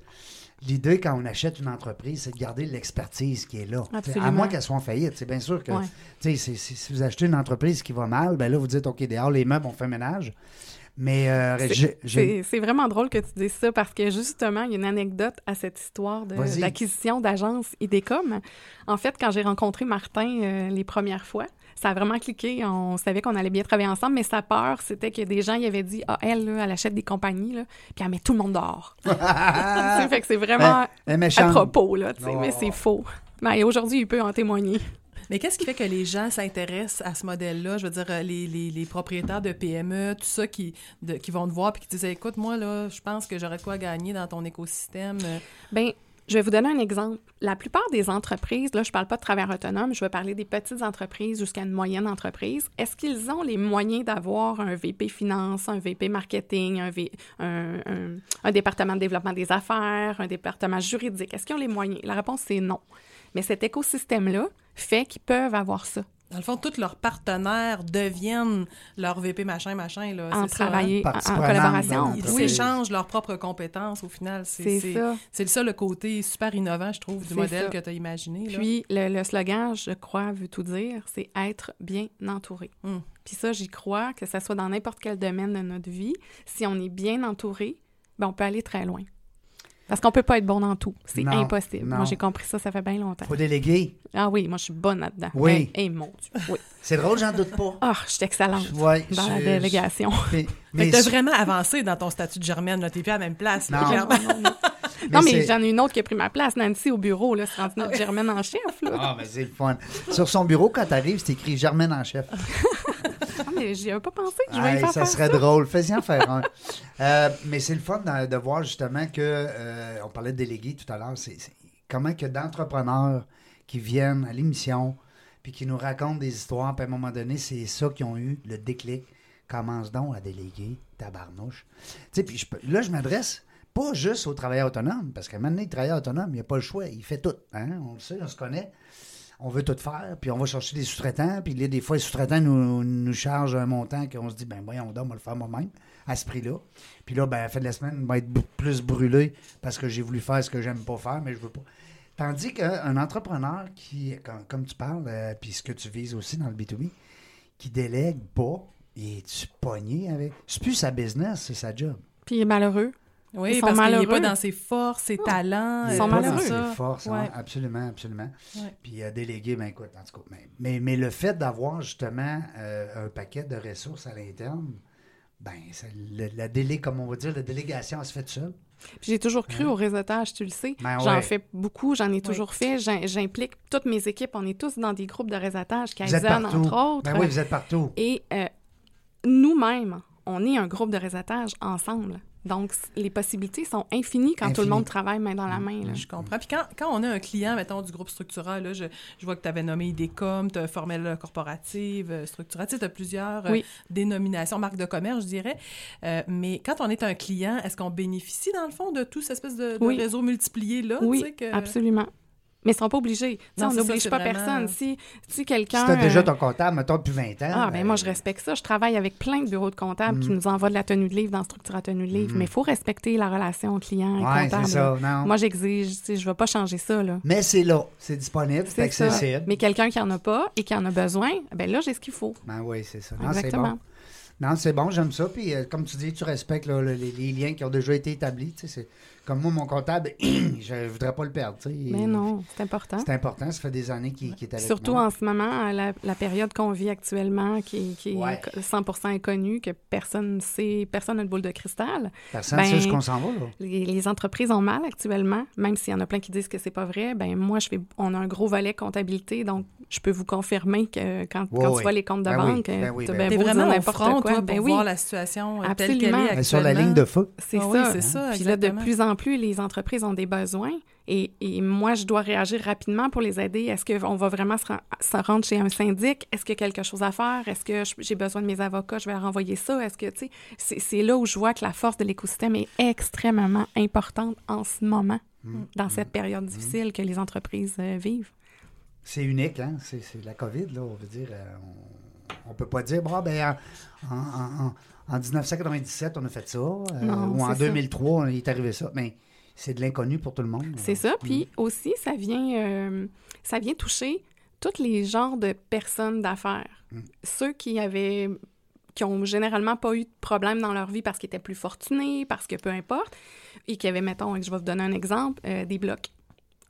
l'idée, quand on achète une entreprise, c'est de garder l'expertise qui est là. À moins qu'elle soit en faillite. C'est bien sûr que Ouais. t'sais, c'est- c'est- si vous achetez une entreprise qui va mal, ben là, vous dites, OK, dehors, les meubles, on fait ménage. Mais euh, C'est- j'ai- vraiment drôle que tu dises ça parce que justement, il y a une anecdote à cette histoire de- d'acquisition d'agence IDECOM. En fait, quand j'ai rencontré Martin euh, les premières fois, ça a vraiment cliqué. On savait qu'on allait bien travailler ensemble, mais sa peur, c'était que des gens y avaient dit Ah, elle, là, elle achète des compagnies, là, puis elle met tout le monde dehors. Fait que c'est vraiment Elle à propos, là, mais c'est faux. Ben, aujourd'hui, il peut en témoigner. Mais qu'est-ce qui fait que les gens s'intéressent à ce modèle-là? Je veux dire, euh, les, les- les propriétaires de PME, tout ça, qui, de- qui vont te voir et qui te disent Écoute, moi, là, je pense que j'aurais de quoi gagner dans ton écosystème. Euh, Bien, je vais vous donner un exemple. La plupart des entreprises, là, je ne parle pas de travailleurs autonomes, je vais parler des petites entreprises jusqu'à une moyenne entreprise. Est-ce qu'ils ont les moyens d'avoir un VP finance, un VP marketing, un, département de développement des affaires, un département juridique? Est-ce qu'ils ont les moyens? La réponse, c'est non. Mais cet écosystème-là fait qu'ils peuvent avoir ça, Dans le fond, tous leurs partenaires deviennent leur VP machin, machin. Là, en c'est ça, hein? travailler en, collaboration. Ils s'échangent leurs propres compétences au final. C'est ça. c'est ça le côté super innovant, je trouve, du modèle ça. que tu as imaginé. là. Puis le, le slogan, je crois, veut tout dire, c'est être bien entouré. Mm. Puis ça, j'y crois, que ça soit dans n'importe quel domaine de notre vie. Si on est bien entouré, ben, on peut aller très loin. Parce qu'on peut pas être bon dans tout. C'est Non, impossible. non. Moi, j'ai compris ça, ça fait bien longtemps. Faut déléguer. Ah oui, moi, je suis bonne là-dedans. Oui. Eh, eh, mon Dieu. Oui. C'est drôle, j'en doute pas. Ah, je suis excellente Ouais, dans la je- délégation. Mais, Fait mais, que t'as vraiment avancé dans ton statut de germaine, là. T'es plus à la même place, là, Non. non, mais c'est- j'en ai une autre qui a pris ma place, Nancy, au bureau. là, C'est rendu notre Germaine en chef. Là. Ah, mais c'est le fun. Sur son bureau, quand t'arrives, c'est écrit Germaine en chef. Mais j'y avais pas pensé. Je vais faire ça faire serait drôle. Fais-y en faire un. Euh, mais c'est le fun de, de voir justement que, euh, on parlait de délégués tout à l'heure, c'est comment que d'entrepreneurs qui viennent à l'émission puis qui nous racontent des histoires, puis à un moment donné, c'est ça qui ont eu le déclic. Commence donc à déléguer, tabarnouche. Tu sais, puis je peux- là, je m'adresse pas juste aux travailleurs autonomes, parce qu'à un moment donné, le travailleur autonome, il n'y a pas le choix, il fait tout. Hein? On le sait, on se connaît on veut tout faire, puis on va chercher des sous-traitants, puis là, des fois, les sous-traitants nous, nous chargent un montant qu'on se dit, ben voyons on va le faire moi-même, à ce prix-là. Puis là, ben, à la fin de la semaine, on va être plus brûlé parce que j'ai voulu faire ce que j'aime pas faire, mais je veux pas. Tandis qu'un entrepreneur qui, comme, tu parles, euh, puis ce que tu vises aussi dans le B2B, qui délègue pas, et tu pogné avec? C'est plus sa business, c'est sa job. Puis il est malheureux. Oui, Ils sont parce qu'il n'est malheureux. pas dans ses forces, ses talents. Ils Il sont est pas malheureux. dans ses forces, hein, Ouais. absolument, absolument. Ouais. Puis euh, déléguer, ben écoute, en tout cas, mais, mais, mais le fait d'avoir justement euh, un paquet de ressources à l'interne, ben, ça- le- la délai, comme on va dire, la délégation, elle se fait seule. Puis j'ai toujours cru au réseautage, tu le sais. Ben J'en ouais. fais beaucoup, j'en ai toujours fait. J'im- J'implique toutes mes équipes. On est tous dans des groupes de réseautage, Kaizen, partout. entre autres. Ben oui, vous êtes partout. Et euh, nous-mêmes, on est un groupe de réseautage ensemble. Donc, les possibilités sont infinies quand tout le monde travaille main dans la main. là. Je comprends. Puis quand, quand on a un client, mettons, du groupe Structura, là, je, je vois que tu avais nommé IDECOM, tu as Formel Corporative, euh, Structura, tu sais, as plusieurs euh, dénominations, marques de commerce, je dirais. Euh, mais quand on est un client, est-ce qu'on bénéficie, dans le fond, de tout cette espèce de, de Oui. réseau multiplié-là? tu Oui, sais, que... absolument. Mais ils ne sont pas obligés. Non, on n'oblige pas vraiment- personne. Si, si Si quelqu'un... tu as déjà euh, ton comptable, mettons, depuis 20 ans. Ah, ben ben, moi, je respecte ça. Je travaille avec plein de bureaux de comptables Mm. qui nous envoient de la tenue de livre dans Structura Tenue de livre. Mais il faut respecter la relation client et Ouais, comptable. c'est ça, non. Moi, j'exige. Je ne vais pas changer ça. Là. Mais c'est là, c'est disponible, c'est ça. accessible. Mais quelqu'un qui en a pas et qui en a besoin, ben là, j'ai ce qu'il faut. Ben oui, c'est ça. Non, c'est Exactement. bon. Non, c'est bon, j'aime ça. Puis, euh, comme tu dis, tu respectes là, le- les, les liens qui ont déjà été établis. tu sais, c'est- Comme moi, mon comptable, je ne voudrais pas le perdre. Mais non, c'est important. C'est important, ça fait des années qu'il est avec Surtout moi. en ce moment, la, la période qu'on vit actuellement, qui, qui Ouais. est 100% inconnue, que personne ne sait, personne n'a de boule de cristal. Personne ne Ben, sait ce qu'on s'en va. Là. Les, les entreprises ont mal actuellement, même s'il y en a plein qui disent que c'est pas vrai. Ben moi, je fais, on a un gros volet comptabilité, donc je peux vous confirmer que quand, Oui, quand oui. tu vois les comptes de Ben banque, ben oui, ben vraiment n'importe front, quoi. toi, pour ben oui, voir la situation euh, telle qu'elle Absolument. est Mais sur la actuellement. ligne de feu. c'est Ah oui, ça. c'est ça, Puis là, de plus en plus, les entreprises ont des besoins et, et moi, je dois réagir rapidement pour les aider. Est-ce qu'on va vraiment se, ren- se rendre chez un syndic? Est-ce qu'il y a quelque chose à faire? Est-ce que j'ai besoin de mes avocats? Je vais leur envoyer ça? Est-ce que, tu sais, c'est- là où je vois que la force de l'écosystème est extrêmement importante en ce moment, Mm. dans cette période difficile que les entreprises euh, vivent. C'est unique, hein? C'est la COVID, là. On veut dire, euh, on, on peut pas dire, bon, ben, en, en- en- en 1997, on a fait ça. euh, ou en c'est ça. 2003, il est arrivé ça. Mais c'est de l'inconnu pour tout le monde. C'est ça. Puis aussi, ça vient, euh, ça vient toucher tous les genres de personnes d'affaires. Mm. Ceux qui avaient qui ont généralement pas eu de problème dans leur vie parce qu'ils étaient plus fortunés, parce que peu importe, et qui avaient, mettons, je vais vous donner un exemple, euh, des blocs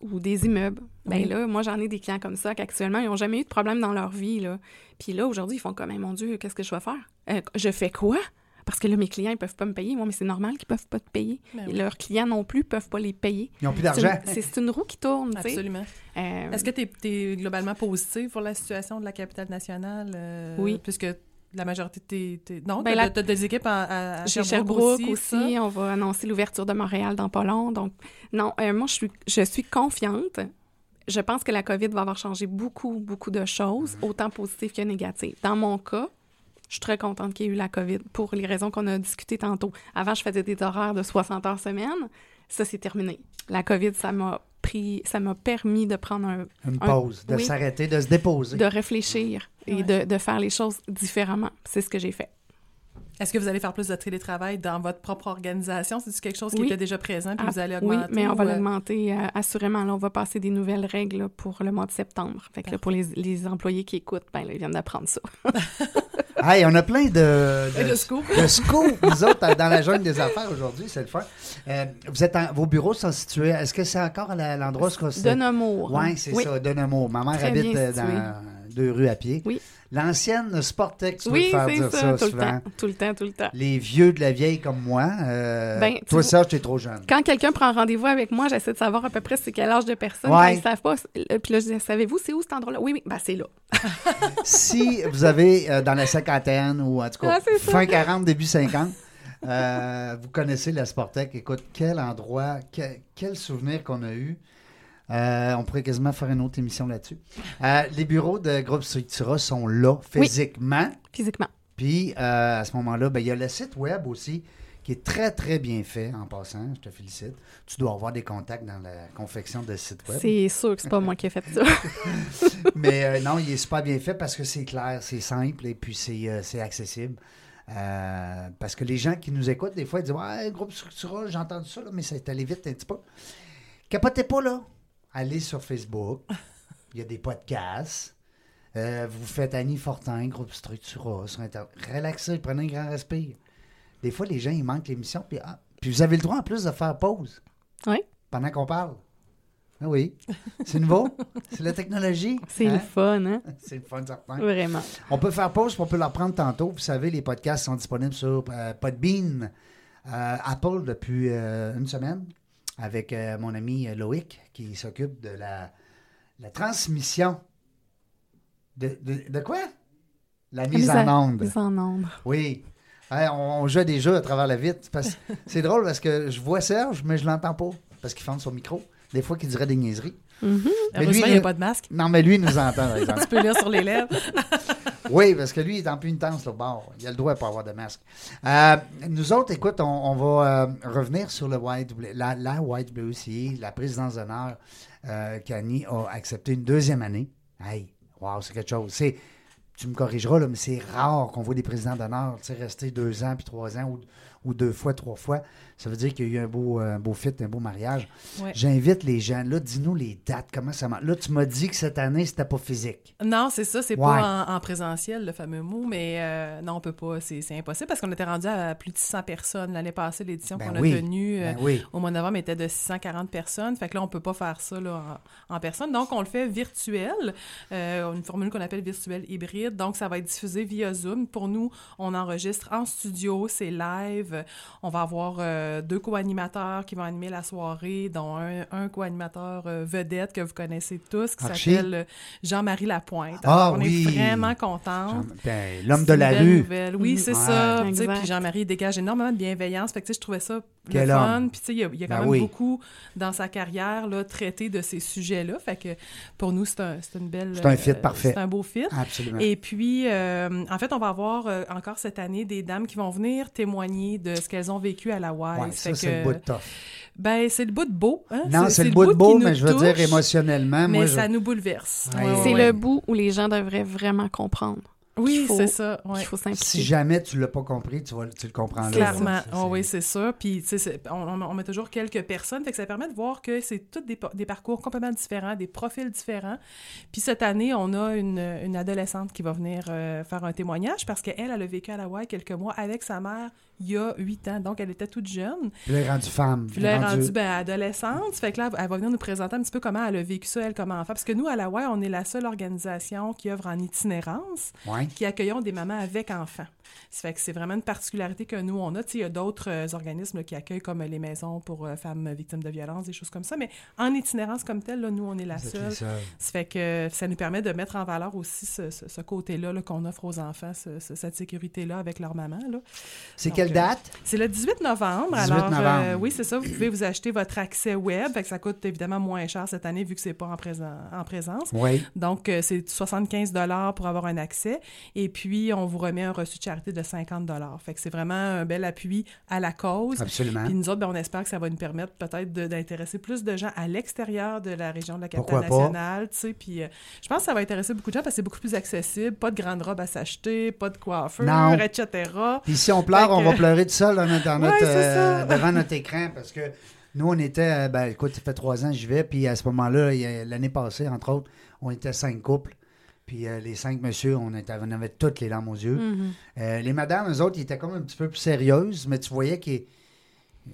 ou des immeubles. Ben Oui. là, moi, j'en ai des clients comme ça qu'actuellement, ils n'ont jamais eu de problème dans leur vie, là. Puis là, aujourd'hui, ils font comme, Eh, mon Dieu, qu'est-ce que je vais faire? Euh, je fais quoi? Parce que là, mes clients, ils peuvent pas me payer. Moi, mais c'est normal qu'ils peuvent pas te payer. Ben Et oui. leurs clients non plus peuvent pas les payer. Ils n'ont plus d'argent. C'est une roue qui tourne. Absolument. Euh, Est-ce que tu es, globalement positif pour la situation de la capitale nationale? euh, Oui. Puisque la majorité de tes... tes- Non, Ben, t'as la- des équipes à, à, à Chez Sherbrooke, Sherbrooke aussi, on va annoncer l'ouverture de Montréal dans pas long. Donc, non, euh, moi, je suis, je suis confiante. Je pense que la COVID va avoir changé beaucoup, beaucoup de choses, autant positives que négatives. Dans mon cas, je suis très contente qu'il y ait eu la COVID pour les raisons qu'on a discutées tantôt. Avant, je faisais des horaires de 60 heures semaine. Ça, c'est terminé. La COVID, ça m'a pris, ça m'a permis de prendre un, Une un- pause, de oui. s'arrêter, de se déposer. de réfléchir et Ouais. de, de faire les choses différemment. C'est ce que j'ai fait. Est-ce que vous allez faire plus de télétravail dans votre propre organisation? C'est quelque chose qui Oui. était déjà présent puis Ah, vous allez oui, augmenter? mais on va ou, euh, l'augmenter euh, assurément. Là, on va passer des nouvelles règles là, pour le mois de septembre. Fait que là, pour les, les employés qui écoutent, ben, là, ils viennent d'apprendre ça. Hey, on a plein de, Et de scoop. de scoop, nous autres, dans la jungle des affaires aujourd'hui, c'est le fun. Euh, vous êtes en- vos bureaux sont situés, est-ce que c'est encore à l'endroit où c'est... De Nemours. Oui, c'est ça, de Nemours. Ma mère Très habite euh, situé. dans deux rues à pied. Oui. L'ancienne Sportex, Oui, faire dire ça, ça, tout le temps. Tout le temps, tout le temps. Les vieux de la vieille comme moi, euh, Ben, toi, Serge, t'es trop jeune. Quand quelqu'un prend rendez-vous avec moi, j'essaie de savoir à peu près c'est quel âge de personne. Ouais. Ils savent pas, c'est- puis là, je dis, savez-vous, c'est où cet endroit-là? Oui, oui, ben c'est là. si vous avez euh, dans la cinquantaine ou en tout cas Ah, ça. fin 40, début 50, euh, vous connaissez la Sportec. Écoute, quel endroit, quel, quel souvenir qu'on a eu. Euh, on pourrait quasiment faire une autre émission là-dessus. Euh, les bureaux de Groupe Structura sont là Oui. physiquement. Physiquement. Puis euh, à ce moment-là, ben, il y a le site web aussi qui est très, très bien fait en passant. Je te félicite. Tu dois avoir des contacts dans la confection de site web. C'est sûr que c'est pas moi qui ai fait ça. Mais non, il est super bien fait parce que c'est clair, c'est simple et puis c'est c'est accessible. Euh, parce que les gens qui nous écoutent, des fois, ils disent Ouais, groupe Structura, j'ai entendu ça, là, mais ça est allé vite un petit peu. Capotez pas, là. Allez sur Facebook. Il y a des podcasts. Euh, vous faites Annie Fortin, groupe Structura sur Internet. Relaxez, prenez un grand respire. Des fois, les gens, ils manquent l'émission. Puis, ah, puis vous avez le droit en plus de faire pause. Oui. Pendant qu'on parle. Ah oui. C'est nouveau? C'est la technologie. C'est hein? le fun, hein? C'est le fun, certain. Vraiment. On peut faire pause, puis on peut la reprendre tantôt. Vous savez, les podcasts sont disponibles sur euh, Podbean, euh, Apple depuis une semaine, avec euh, mon ami Loïc, qui s'occupe de la, la transmission. De, de, de quoi? La mise en onde. Mise en onde. Oui. Hey, on, on joue à des jeux à travers la vitre. Parce- C'est drôle parce que je vois Serge, mais je l'entends pas. Parce qu'il ferme son micro. Des fois, qu'il dirait des niaiseries. Mhm. Mais lui, il n'y a pas de masque. Non, mais lui, il nous entend, par exemple. Tu peux lire sur les lèvres. Oui, parce que lui, il est en pénitence, là, bord. Il a le droit de pas avoir de masque. Euh, nous autres, écoute, on, va euh, revenir sur le YW, la, la YWCA, la présidence d'honneur euh, qu'Annie a accepté une deuxième année. Hey, wow, c'est quelque chose. C'est, tu me corrigeras, là, mais c'est rare qu'on voit des présidents d'honneur rester deux ans puis trois ans ou deux fois, trois fois. Ça veut dire qu'il y a eu un beau, un beau fit, un beau mariage. Ouais. J'invite les gens. Là, dis-nous les dates, comment ça marche? Là, tu m'as dit que cette année, c'était pas physique. Non, c'est ça, c'est Ouais. pas en, en présentiel, le fameux mot, mais euh, non, on peut pas, c'est impossible parce qu'on était rendu à plus de 600 personnes. L'année passée, l'édition Ben qu'on a tenue euh, Ben oui. au mois de novembre était de 640 personnes. Fait que là, on peut pas faire ça là, en, en personne. Donc, on le fait virtuel, euh, une formule qu'on appelle virtuel hybride. Donc, ça va être diffusé via Zoom. Pour nous, on enregistre en studio, c'est live. On va avoir euh, deux co-animateurs qui vont animer la soirée, dont un, un co-animateur euh, vedette que vous connaissez tous, qui s'appelle euh, Jean-Marie Lapointe. Ah on oui. est vraiment contents. Jean- ben, L'homme de la rue. nouvelle. Oui, c'est Ouais. ça. Puis Jean-Marie dégage énormément de bienveillance. Fait que, je trouvais ça Quel le fun. homme. Puis, tu sais, il y a, y a quand Ben même oui. beaucoup dans sa carrière là, traité de ces sujets-là. Fait que pour nous, c'est un, une belle. C'est un fit euh, parfait. C'est un beau fit. Absolument. Et puis, euh, en fait, on va avoir euh, encore cette année des dames qui vont venir témoigner de ce qu'elles ont vécu à la WISE. Ouais, ça, c'est que, le bout de tough. Ben, c'est le bout de beau. Hein? Non, c'est le bout de beau, mais je veux dire émotionnellement. Mais moi, je- ça nous bouleverse. Ouais. Ouais, C'est ouais. le bout où les gens devraient vraiment comprendre. Oui, c'est ça. ouais. qu'il faut si jamais tu l'as pas compris, tu, vas, tu le comprends là. Clairement, Oh oui, c'est ça. Puis, tu sais, c'est- on, on- on met toujours quelques personnes, fait que ça permet de voir que c'est tous des, pa- des parcours complètement différents, des profils différents. Puis cette année, on a une, une adolescente qui va venir euh, faire un témoignage parce qu'elle, elle a vécu à la Hawaï quelques mois avec sa mère il y a huit ans, donc elle était toute jeune. Puis là, elle est rendue femme. Puis là, elle est rendue- rendue ben, adolescente. Fait que là, elle va venir nous présenter un petit peu comment elle a vécu ça, elle, comme enfant. Parce que nous, à la Hawaï, on est la seule organisation qui œuvre en itinérance Ouais. qui accueillons des mamans avec enfants. Ça fait que c'est vraiment une particularité que nous, on a. Tu sais, il y a d'autres euh, organismes là, qui accueillent comme euh, les maisons pour euh, femmes victimes de violences, des choses comme ça. Mais en itinérance comme telle, là, nous, on est la seule. Ça fait que ça nous permet de mettre en valeur aussi ce, ce- ce côté-là là, qu'on offre aux enfants, ce- ce- cette sécurité-là avec leur maman. C'est Donc, quelle date? C'est le 18 novembre. 18 Alors, novembre. euh, oui, c'est ça. Vous pouvez vous acheter votre accès web. Fait que ça coûte évidemment moins cher cette année vu que c'est pas en, présent, en présence. Oui. Donc, euh, c'est 75 pour avoir un accès. Et puis, on vous remet un reçu de charité de 50 Fait que c'est vraiment un bel appui à la cause. Absolument. Puis nous autres, ben, on espère que ça va nous permettre peut-être d'intéresser plus de gens à l'extérieur de la région de la Pourquoi capitale pas? nationale. tu sais. Puis euh, je pense que ça va intéresser beaucoup de gens parce que c'est beaucoup plus accessible. Pas de grande robe à s'acheter, pas de coiffeur, etc. Puis si on pleure, on va pleurer tout seul dans notre, Ouais, euh, ça. devant notre écran parce que nous, on était, euh, ben écoute, ça fait trois ans que j'y vais, puis à ce moment-là, l'année passée, entre autres, on était cinq couples. Puis euh, les cinq messieurs, on, était, on avait toutes les larmes aux yeux. Mhm. Euh, les madames, eux autres, ils étaient comme un petit peu plus sérieuses, mais tu voyais qu'ils.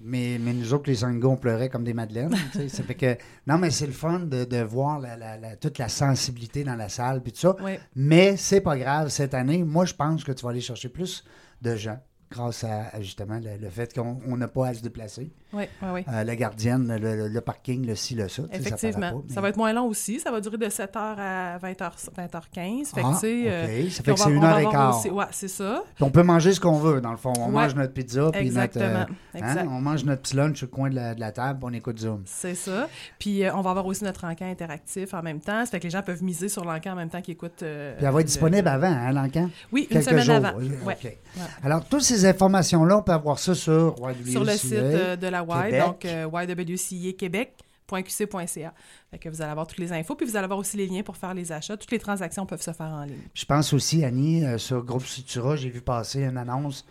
Mais, mais nous autres, les cinq gars, on pleurait comme des madeleines. ça fait que. Non, mais c'est le fun de, de voir la- la- la- toute la sensibilité dans la salle, puis tout ça. Oui. Mais c'est pas grave, cette année, moi, je pense que tu vas aller chercher plus de gens grâce à, justement le, le fait qu'on on n'a pas à se déplacer. Oui, oui, oui. Euh, la gardienne, le, parking, le ci, le ça. sais, ça Effectivement. pas, Ça, va être moins long aussi. Ça va durer de 7h à 20h, 20h15. Fait Ah, euh. Ça fait que va- c'est une heure et quart. Ouais, c'est ça. Puis on peut manger ce qu'on veut, dans le fond. On Ouais. mange notre pizza, puis notre. euh, Exactement. Exact. hein, on mange notre petit lunch le coin de la, de la table, puis on écoute Zoom. C'est ça. Puis euh, on va avoir aussi notre encan interactif en même temps. Ça fait que les gens peuvent miser sur l'encan en même temps qu'ils écoutent. euh, Puis elle va être le- disponible avant, hein, l'encan? Oui, une Quelques semaine jours. avant. Oui, Ouais. Alors, toutes ces informations-là, on peut avoir ça sur. Sur le site euh, de la Y, Québec. donc euh. Fait que vous allez avoir toutes les infos, puis vous allez avoir aussi les liens pour faire les achats. Toutes les transactions peuvent se faire en ligne. Je pense aussi, Annie, euh, sur Groupe Sutura, j'ai vu passer une annonce.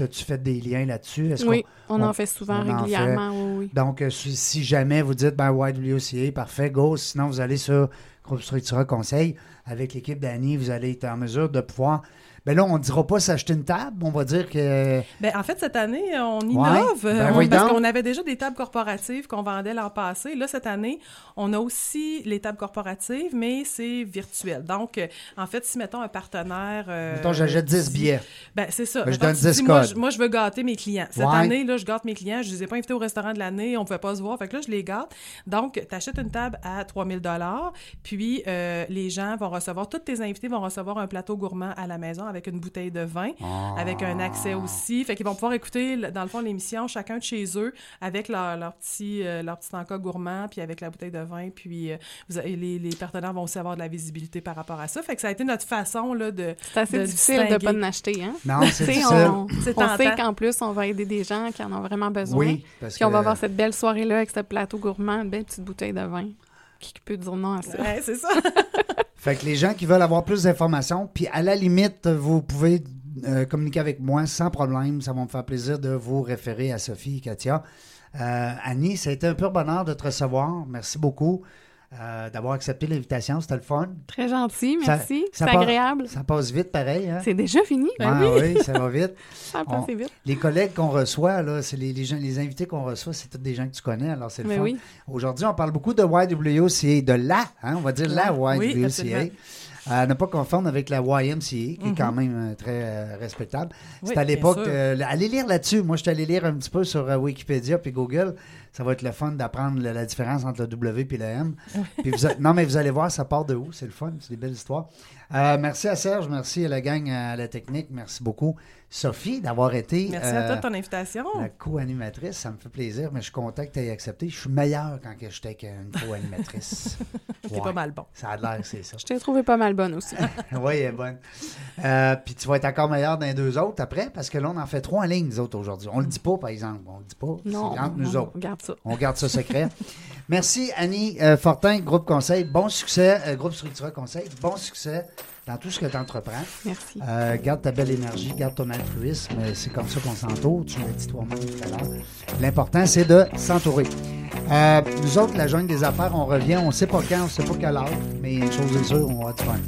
As-tu fait des liens là-dessus? Est-ce Oui, on, on- en fait souvent en régulièrement, oui, oui. qu'on- Donc, euh, si, si jamais vous dites, ben, YWCA, parfait, go. Sinon, vous allez sur Groupe Structura Conseil. Avec l'équipe d'Annie, vous allez être en mesure de pouvoir. Ben là, on ne dira pas s'acheter une table. On va dire que. Ben, en fait, cette année, on innove. Ben, euh, on- oui parce qu'on avait déjà des tables corporatives qu'on vendait l'an passé. Là, cette année, on a aussi les tables corporatives, mais c'est virtuel. Donc, euh, en fait, si, mettons, un partenaire... euh, Mettons, j'achète 10 dit- billets. Ben, c'est ça. Ben, je donne tu 10 dis, moi, je, moi, je veux gâter mes clients. Cette Ouais. année, là, je gâte mes clients. Je les ai pas invités au restaurant de l'année. On pouvait pas se voir. Fait que là, je les gâte. Donc, tu achètes une table à 3000 Puis, euh, les gens vont recevoir, tous tes invités vont recevoir un plateau gourmand à la maison avec une bouteille de vin, Ah. avec un accès aussi. Fait qu'ils vont pouvoir écouter, dans le fond, l'émission, chacun de chez eux, avec leur, leur petit, euh, leur petit encas gourmand, puis avec la bouteille de vin. Puis, euh, vous avez- les, les partenaires vont aussi avoir de la visibilité par rapport à ça. Fait que ça a été notre façon, là, de... C'est assez de difficile de ne pas en acheter, hein? Non, c'est difficile. on, sait qu'en plus, on va aider des gens qui en ont vraiment besoin. Oui, parce Puis on que- va avoir cette belle soirée-là avec ce plateau gourmand, une belle petite bouteille de vin. Qui peut dire non à ça? Ouais, c'est ça. Fait que les gens qui veulent avoir plus d'informations, puis à la limite, vous pouvez euh, communiquer avec moi sans problème. Ça va me faire plaisir de vous référer à Sophie et Katia. Euh, Annie, ça a été un pur bonheur de te recevoir. Merci beaucoup euh, d'avoir accepté l'invitation. C'était le fun. Très gentil, merci. C'est agréable. Ça passe vite, pareil. Hein? C'est déjà fini. Ah oui, ça va vite. Ça a On- passé vite. Les collègues qu'on reçoit, là, c'est les, les gens, les invités qu'on reçoit, c'est tous des gens que tu connais, alors c'est le Mais fun. oui. Aujourd'hui, on parle beaucoup de YWCA, de la, hein, on va dire la Oui, YWCA. absolument. à ne pas confondre avec la YMCA, qui est Mhm. quand même euh, très euh, respectable. Oui, C'est à l'époque. euh, allez lire là-dessus. Moi, je suis allé lire un petit peu sur euh, Wikipédia puis Google. Ça va être le fun d'apprendre la, la différence entre le W et le M. Puis vous a- non, mais vous allez voir, ça part de où? C'est le fun. C'est des belles histoires. Euh, merci à Serge. Merci à la gang à la technique. Merci beaucoup. Sophie, d'avoir été Merci à euh, toi de ton invitation. la co-animatrice. Ça me fait plaisir, mais je suis content que tu aies accepté. Je suis meilleur quand que j'étais avec une co-animatrice. T'es pas mal bon. Ça a l'air que c'est ça. Je t'ai trouvé pas mal bonne aussi. oui, elle est bonne. Euh, puis tu vas être encore meilleur dans les deux autres après, parce que là, on en fait trois en ligne, les autres, aujourd'hui. On le dit pas, par exemple. On le dit pas. Non, C'est entre nous non, autres. regarde ça. On garde ça secret. Merci, Annie euh, Fortin, Groupe Conseil. Bon succès, euh, Groupe Structura Conseil. Bon succès dans tout ce que tu entreprends. Merci. Euh, garde ta belle énergie, garde ton altruisme. C'est comme ça qu'on s'entoure. Tu l'as dit toi-même tout à l'heure. L'important, c'est de s'entourer. Nous autres, la jungle des affaires, on revient. On ne sait pas quand, on ne sait pas quelle heure, mais une chose est sûre, on va du fun.